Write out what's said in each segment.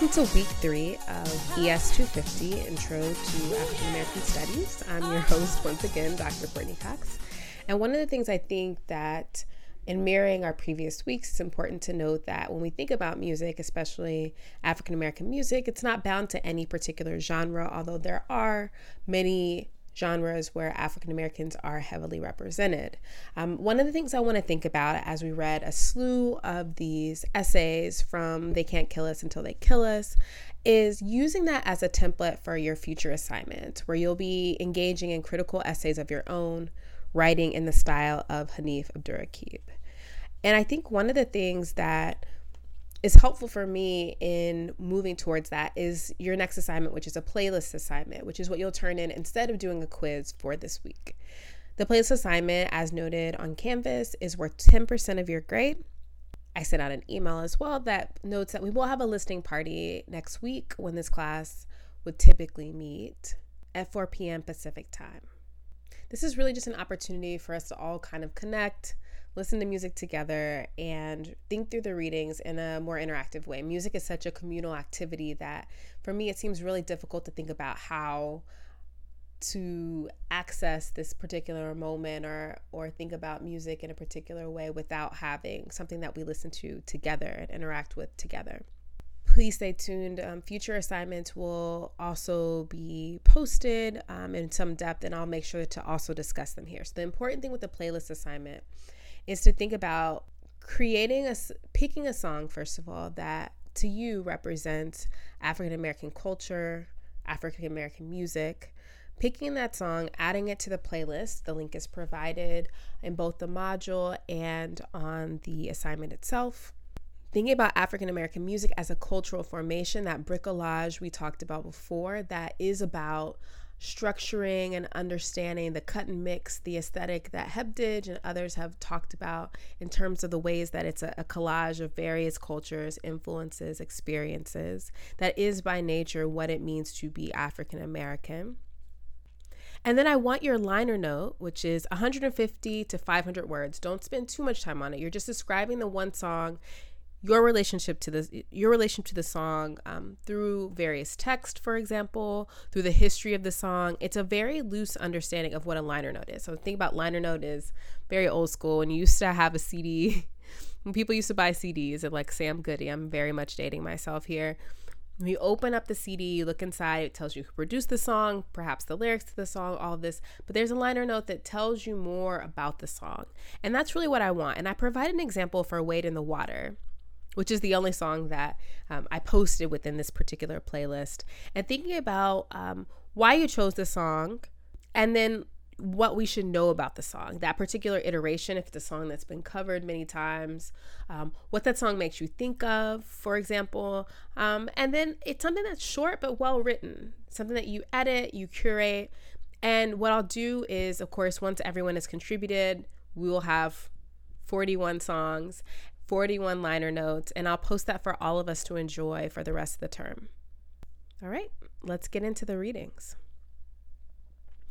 Welcome to week three of ES 250 Intro to African American Studies. I'm your host once again, Dr. Brittany Cox. And one of the things I think that in mirroring our previous weeks, it's important to note that when we think about music, especially African American music, it's not bound to any particular genre, although there are many genres where African Americans are heavily represented. Um, one of the things I want to think about as we read a slew of these essays from They Can't Kill Us Until They Kill Us is using that as a template for your future assignments, where you'll be engaging in critical essays of your own, writing in the style of Hanif Abdurraqib. And I think one of the things that is helpful for me in moving towards that is your next assignment, which is a playlist assignment, which is what you'll turn in instead of doing a quiz for this week. The playlist assignment, as noted on Canvas, is worth 10% of your grade. I sent out an email as well that notes that we will have a listening party next week when this class would typically meet at 4 p.m. Pacific time. This is really just an opportunity for us to all kind of connect, listen to music together, and think through the readings in a more interactive way. Music is such a communal activity that for me, it seems really difficult to think about how to access this particular moment or or think about music in a particular way without having something that we listen to together and interact with together please stay tuned. Um, future assignments will also be posted um, in some depth, and I'll make sure to also discuss them here. So, the important thing with the playlist assignment is to think about creating a picking a song first of all that to you represents African American culture, African American music. Picking that song, adding it to the playlist. The link is provided in both the module and on the assignment itself. Thinking about African American music as a cultural formation, that bricolage we talked about before, that is about structuring and understanding the cut and mix, the aesthetic that Hebdige and others have talked about in terms of the ways that it's a, a, collage of various cultures, influences, experiences, that is by nature what it means to be African American. And then I want your liner note, which is 150 to 500 words. Don't spend too much time on it. You're just describing the one song your relationship to this your relation to the song um, through various text for example through the history of the song it's a very loose understanding of what a liner note is. So think about liner note is very old school and you used to have a cd when people used to buy cds of like sam goody i'm very much dating myself here. When you open up the cd you look inside it tells you who produced the song perhaps the lyrics to the song all of this but there's a liner note that tells you more about the song. And that's really what i want and i provide an example for wade in the water which is the only song that um, I posted within this particular playlist. And thinking about um, why you chose the song and then what we should know about the song, that particular iteration, if it's a song that's been covered many times, um, what that song makes you think of, for example. Um, and then it's something that's short but well written, something that you edit, you curate. And what I'll do is, of course, once everyone has contributed, we will have 41 songs 41 liner notes, and I'll post that for all of us to enjoy for the rest of the term. All right, let's get into the readings.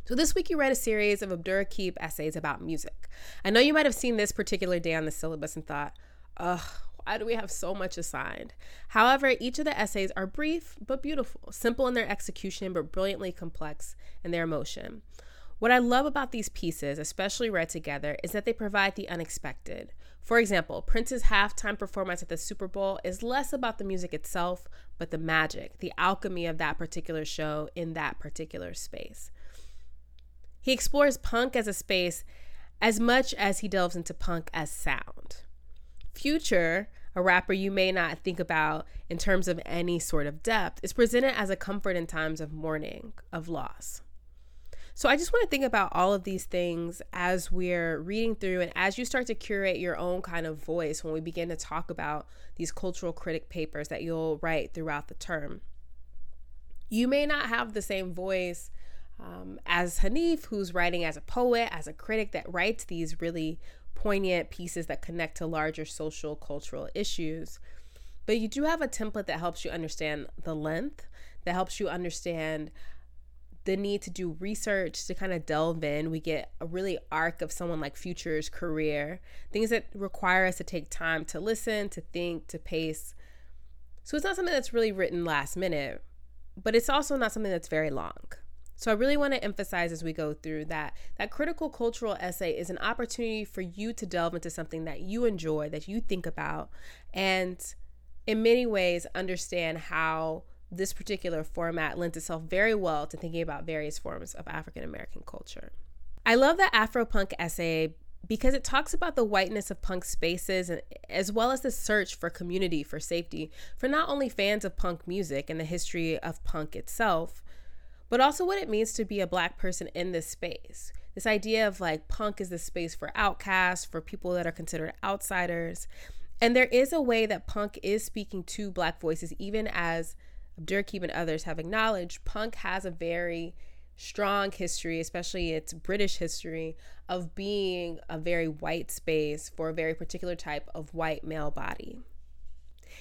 So, this week you read a series of Abdurraqib essays about music. I know you might have seen this particular day on the syllabus and thought, ugh, why do we have so much assigned? However, each of the essays are brief but beautiful, simple in their execution but brilliantly complex in their emotion. What I love about these pieces, especially read together, is that they provide the unexpected. For example, Prince's halftime performance at the Super Bowl is less about the music itself, but the magic, the alchemy of that particular show in that particular space. He explores punk as a space as much as he delves into punk as sound. Future, a rapper you may not think about in terms of any sort of depth, is presented as a comfort in times of mourning, of loss. So I just want to think about all of these things as we're reading through and as you start to curate your own kind of voice when we begin to talk about these cultural critic papers that you'll write throughout the term. You may not have the same voice um, as Hanif, who's writing as a poet, as a critic that writes these really poignant pieces that connect to larger social cultural issues. But you do have a template that helps you understand the length, that helps you understand the need to do research to kind of delve in. We get a really arc of someone like Future's career, things that require us to take time to listen, to think, to pace. So it's not something that's really written last minute, but it's also not something that's very long. So I really want to emphasize as we go through that that critical cultural essay is an opportunity for you to delve into something that you enjoy, that you think about, and in many ways understand how this particular format lends itself very well to thinking about various forms of African American culture. I love the Afropunk essay because it talks about the whiteness of punk spaces as well as the search for community for safety for not only fans of punk music and the history of punk itself, but also what it means to be a black person in this space. This idea of like punk is the space for outcasts, for people that are considered outsiders. And there is a way that punk is speaking to black voices, even as Abdurraqib and others have acknowledged, punk has a very strong history, especially its British history, of being a very white space for a very particular type of white male body.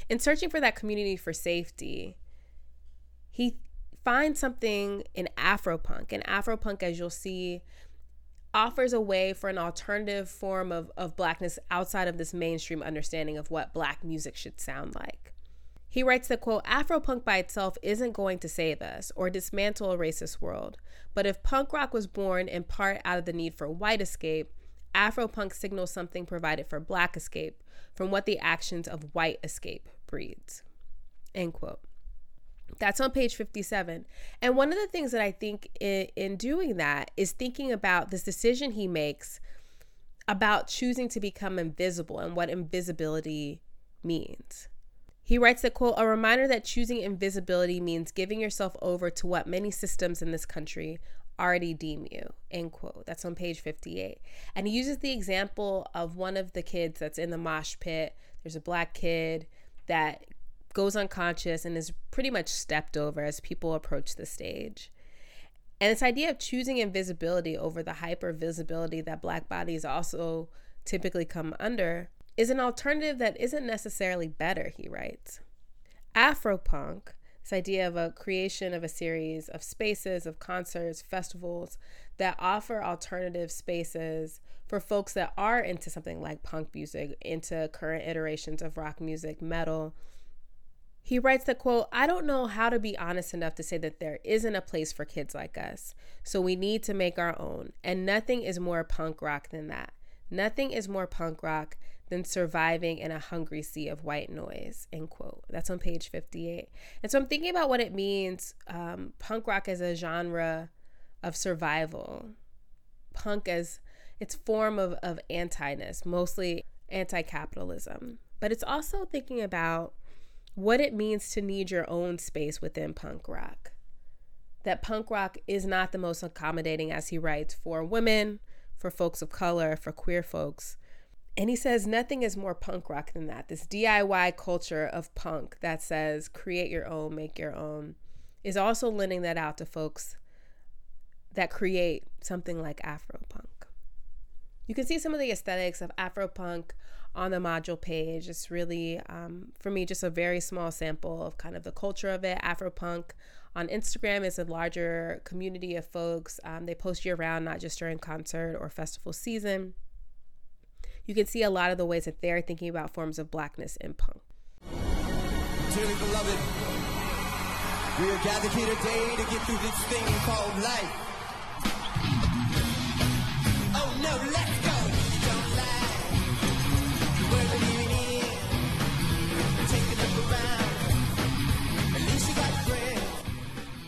In searching for that community for safety, he finds something in Afropunk. And Afropunk, as you'll see, offers a way for an alternative form of, of blackness outside of this mainstream understanding of what black music should sound like. He writes that, quote, Afropunk by itself isn't going to save us or dismantle a racist world. But if punk rock was born in part out of the need for white escape, Afropunk signals something provided for black escape from what the actions of white escape breeds. End quote. That's on page 57. And one of the things that I think in, in, doing that is thinking about this decision he makes about choosing to become invisible and what invisibility means. He writes that, quote, a reminder that choosing invisibility means giving yourself over to what many systems in this country already deem you, end quote. That's on page 58. And he uses the example of one of the kids that's in the mosh pit. There's a black kid that goes unconscious and is pretty much stepped over as people approach the stage. And this idea of choosing invisibility over the hyper visibility that black bodies also typically come under is an alternative that isn't necessarily better, he writes. Afropunk, this idea of a creation of a series of spaces, of concerts, festivals that offer alternative spaces for folks that are into something like punk music, into current iterations of rock music, metal, he writes that quote, I don't know how to be honest enough to say that there isn't a place for kids like us. So we need to make our own. And nothing is more punk rock than that. Nothing is more punk rock than surviving in a hungry sea of white noise. End quote. That's on page 58. And so I'm thinking about what it means um, punk rock as a genre of survival, punk as its form of, of anti-ness, mostly anti-capitalism. But it's also thinking about what it means to need your own space within punk rock. That punk rock is not the most accommodating, as he writes, for women, for folks of color, for queer folks. And he says nothing is more punk rock than that. This DIY culture of punk that says create your own, make your own, is also lending that out to folks that create something like Afropunk. You can see some of the aesthetics of Afropunk on the module page. It's really, um, for me, just a very small sample of kind of the culture of it. Afropunk on Instagram is a larger community of folks. Um, they post year round, not just during concert or festival season. You can see a lot of the ways that they're thinking about forms of blackness in punk. Dearly beloved, we are gathered here today to get through this thing called life.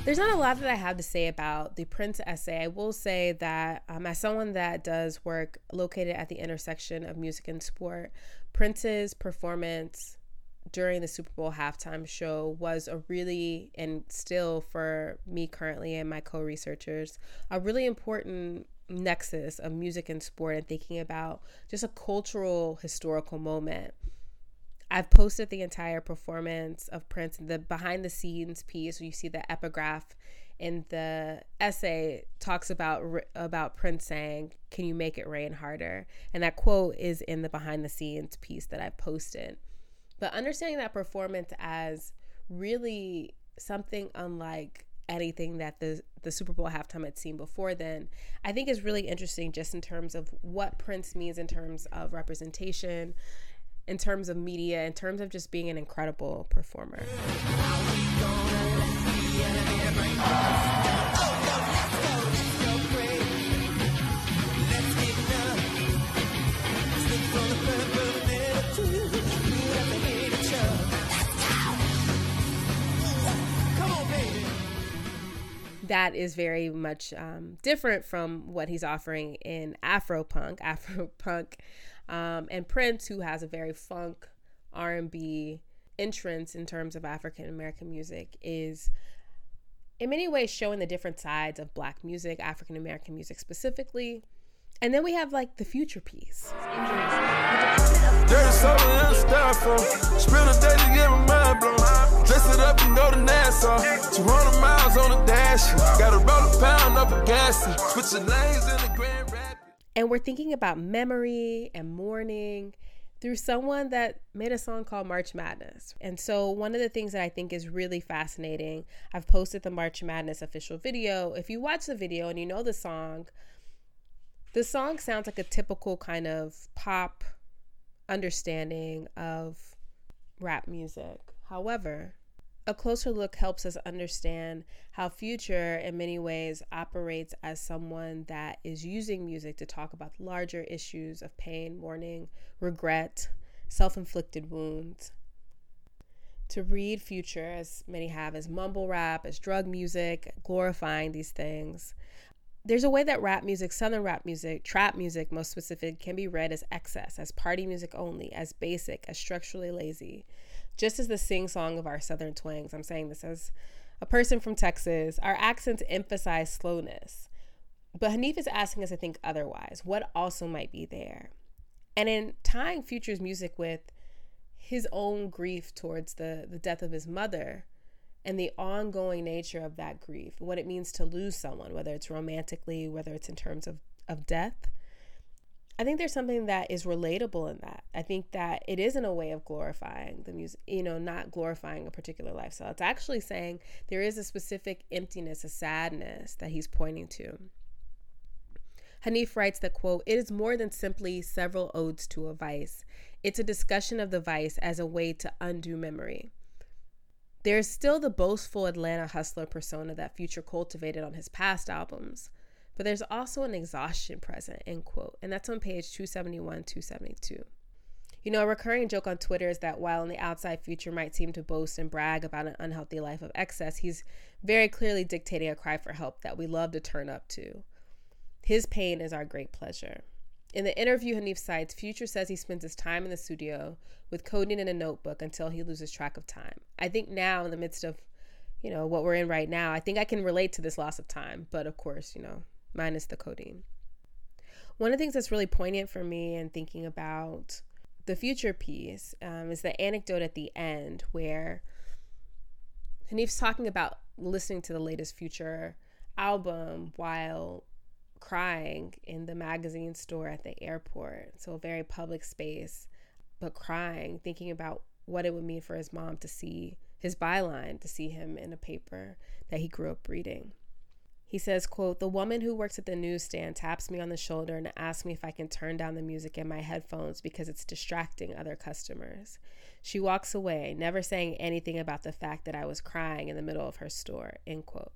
There's not a lot that I have to say about the Prince essay. I will say that um, as someone that does work located at the intersection of music and sport, Prince's performance during the Super Bowl halftime show was a really, and still for me currently and my co researchers, a really important nexus of music and sport and thinking about just a cultural historical moment I've posted the entire performance of Prince, the behind the scenes piece. Where you see the epigraph in the essay talks about about Prince saying, "Can you make it rain harder?" And that quote is in the behind the scenes piece that I posted. But understanding that performance as really something unlike anything that the the Super Bowl halftime had seen before then, I think is really interesting just in terms of what Prince means in terms of representation, in terms of media, in terms of just being an incredible performer. that is very much um, different from what he's offering in Afro punk. Um, and Prince, who has a very funk R and B entrance in terms of African American music, is in many ways showing the different sides of Black music, African American music specifically. And then we have like the future piece. Dirty soda and styrofoam. Spill the day to get my mind blown. Dress it up and go to Nassau. 200 miles on dash. Gotta roll a pound up a gas. In the Grand Rapids. And we're thinking about memory and mourning through someone that made a song called March Madness. And so, one of the things that I think is really fascinating, I've posted the March Madness official video. If you watch the video and you know the song, the song sounds like a typical kind of pop understanding of rap music. However, a closer look helps us understand how Future, in many ways, operates as someone that is using music to talk about larger issues of pain, mourning, regret, self inflicted wounds. To read Future, as many have, as mumble rap, as drug music, glorifying these things, there's a way that rap music, southern rap music, trap music, most specific, can be read as excess, as party music only, as basic, as structurally lazy. Just as the sing song of our southern twangs, I'm saying this as a person from Texas, our accents emphasize slowness. But Hanif is asking us to think otherwise. What also might be there? And in tying Future's music with his own grief towards the, the death of his mother, and the ongoing nature of that grief, what it means to lose someone, whether it's romantically, whether it's in terms of, of death. I think there's something that is relatable in that. I think that it isn't a way of glorifying the music, you know, not glorifying a particular lifestyle. It's actually saying there is a specific emptiness, a sadness that he's pointing to. Hanif writes that, quote, it is more than simply several odes to a vice. It's a discussion of the vice as a way to undo memory. There's still the boastful Atlanta hustler persona that Future cultivated on his past albums, but there's also an exhaustion present, end quote. And that's on page 271, 272. You know, a recurring joke on Twitter is that while on the outside, Future might seem to boast and brag about an unhealthy life of excess, he's very clearly dictating a cry for help that we love to turn up to. His pain is our great pleasure. In the interview Hanif cites, Future says he spends his time in the studio with codeine in a notebook until he loses track of time. I think now, in the midst of, you know, what we're in right now, I think I can relate to this loss of time, but of course, you know, minus the codeine. One of the things that's really poignant for me in thinking about the future piece um, is the anecdote at the end where Hanif's talking about listening to the latest Future album while crying in the magazine store at the airport. So, a very public space, but crying, thinking about what it would mean for his mom to see his byline, to see him in a paper that he grew up reading. He says, quote, The woman who works at the newsstand taps me on the shoulder and asks me if I can turn down the music in my headphones because it's distracting other customers. She walks away, never saying anything about the fact that I was crying in the middle of her store, end quote.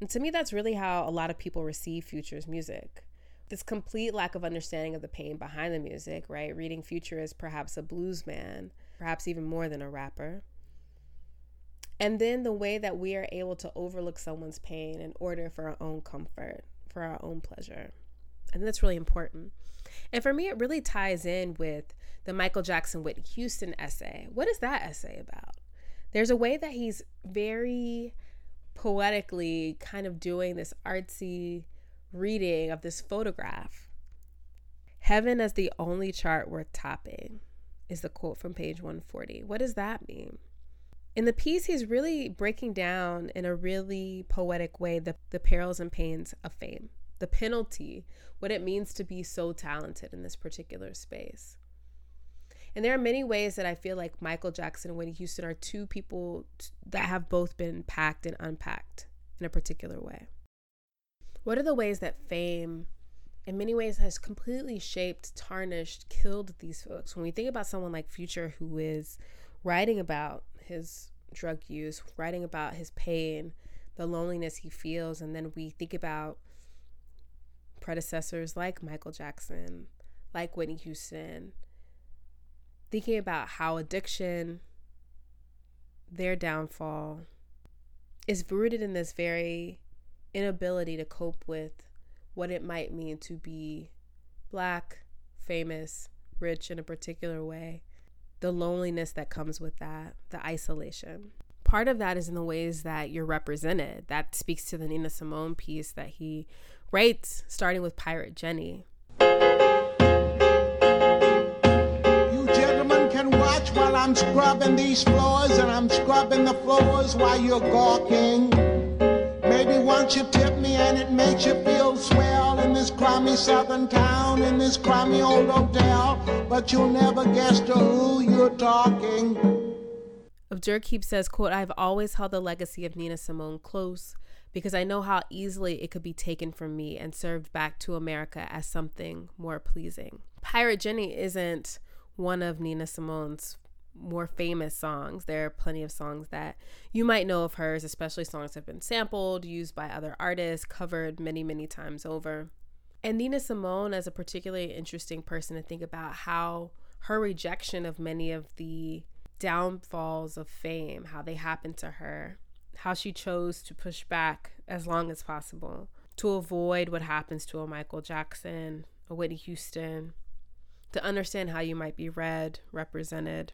And to me, that's really how a lot of people receive Future's music. This complete lack of understanding of the pain behind the music, right? Reading Future as perhaps a blues man, perhaps even more than a rapper. And then the way that we are able to overlook someone's pain in order for our own comfort, for our own pleasure. And that's really important. And for me, it really ties in with the Michael Jackson Whitney Houston essay. What is that essay about? There's a way that he's very poetically kind of doing this artsy reading of this photograph. Heaven as the only chart worth topping is the quote from page 140. What does that mean? In the piece, he's really breaking down in a really poetic way the, the perils and pains of fame, the penalty, what it means to be so talented in this particular space. And there are many ways that I feel like Michael Jackson and Whitney Houston are two people that have both been packed and unpacked in a particular way. What are the ways that fame in many ways has completely shaped, tarnished, killed these folks. When we think about someone like Future who is writing about his drug use, writing about his pain, the loneliness he feels, and then we think about predecessors like Michael Jackson, like Whitney Houston, thinking about how addiction, their downfall, is rooted in this very inability to cope with what it might mean to be black, famous, rich in a particular way, the loneliness that comes with that, the isolation. Part of that is in the ways that you're represented. That speaks to the Nina Simone piece that he writes, starting with Pirate Jenny. You gentlemen can watch while I'm scrubbing these floors, and I'm scrubbing the floors while you're gawking. Maybe once you tip me and it makes you feel this crummy southern town, in this crummy old hotel, but you'll never guess to who you're talking. Abdurraqib says, quote, I've always held the legacy of Nina Simone close because I know how easily it could be taken from me and served back to America as something more pleasing. Pirate Jenny isn't one of Nina Simone's more famous songs. There are plenty of songs that you might know of hers, especially songs that have been sampled, used by other artists, covered many, many times over. And Nina Simone, as a particularly interesting person to think about how her rejection of many of the downfalls of fame, how they happened to her, how she chose to push back as long as possible to avoid what happens to a Michael Jackson, a Whitney Houston, to understand how you might be read, represented.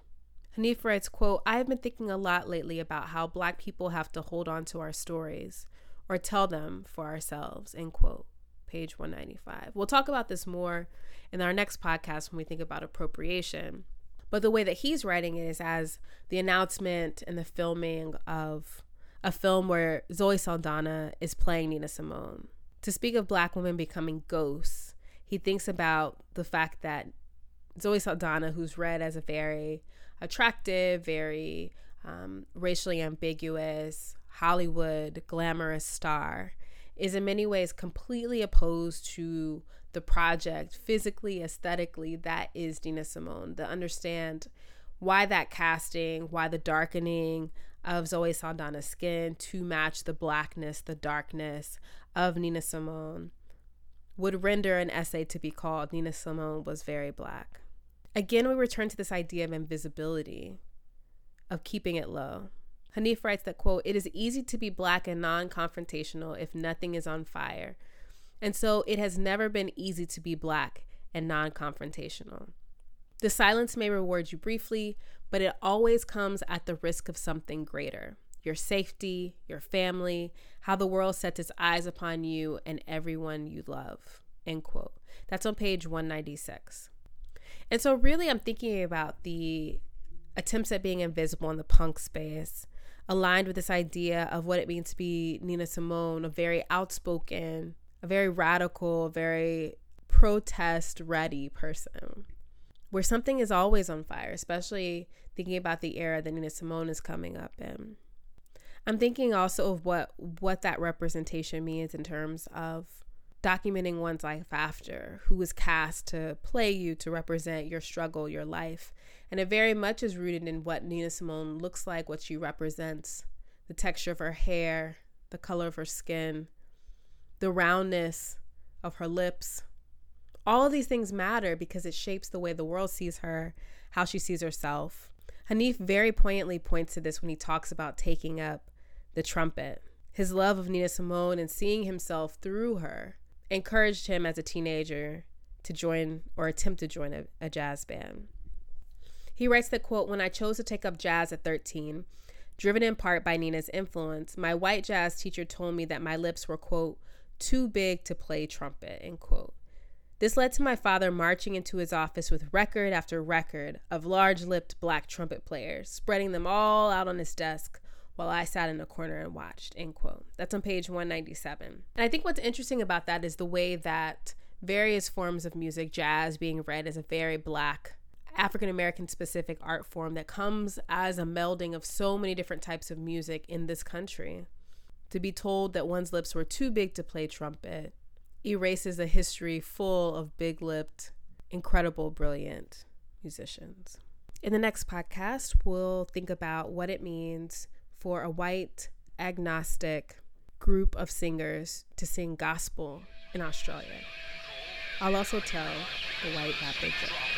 Hanif writes, quote, I have been thinking a lot lately about how black people have to hold on to our stories or tell them for ourselves, end quote. Page 195. We'll talk about this more in our next podcast when we think about appropriation. But the way that he's writing it is as the announcement and the filming of a film where Zoe Saldana is playing Nina Simone. To speak of black women becoming ghosts, he thinks about the fact that Zoe Saldana, who's read as a very attractive, very um, racially ambiguous, Hollywood glamorous star, is in many ways completely opposed to the project physically, aesthetically, that is Nina Simone. To understand why that casting, why the darkening of Zoe Saldana's skin to match the blackness, the darkness of Nina Simone would render an essay to be called Nina Simone was very black. Again, we return to this idea of invisibility, of keeping it low. Hanif writes that, quote, it is easy to be black and non confrontational if nothing is on fire. And so it has never been easy to be black and non confrontational. The silence may reward you briefly, but it always comes at the risk of something greater your safety, your family, how the world sets its eyes upon you and everyone you love. End quote. That's on page 196. And so, really, I'm thinking about the attempts at being invisible in the punk space, aligned with this idea of what it means to be Nina Simone, a very outspoken, a very radical, very protest ready person, where something is always on fire, especially thinking about the era that Nina Simone is coming up in. I'm thinking also of what what that representation means in terms of documenting one's life after, who was cast to play you, to represent your struggle, your life. And it very much is rooted in what Nina Simone looks like, what she represents the texture of her hair, the color of her skin, the roundness of her lips. All of these things matter because it shapes the way the world sees her, how she sees herself. Hanif very poignantly points to this when he talks about taking up the trumpet. His love of Nina Simone and seeing himself through her encouraged him as a teenager to join or attempt to join a, a jazz band. He writes that quote, when I chose to take up jazz at 13, driven in part by Nina's influence, my white jazz teacher told me that my lips were quote, too big to play trumpet, end quote. This led to my father marching into his office with record after record of large lipped black trumpet players, spreading them all out on his desk while I sat in a corner and watched, end quote. That's on page 197. And I think what's interesting about that is the way that various forms of music, jazz being read as a very black, African American specific art form that comes as a melding of so many different types of music in this country. To be told that one's lips were too big to play trumpet erases a history full of big lipped, incredible, brilliant musicians. In the next podcast, we'll think about what it means for a white, agnostic group of singers to sing gospel in Australia. I'll also tell the white rapper joke.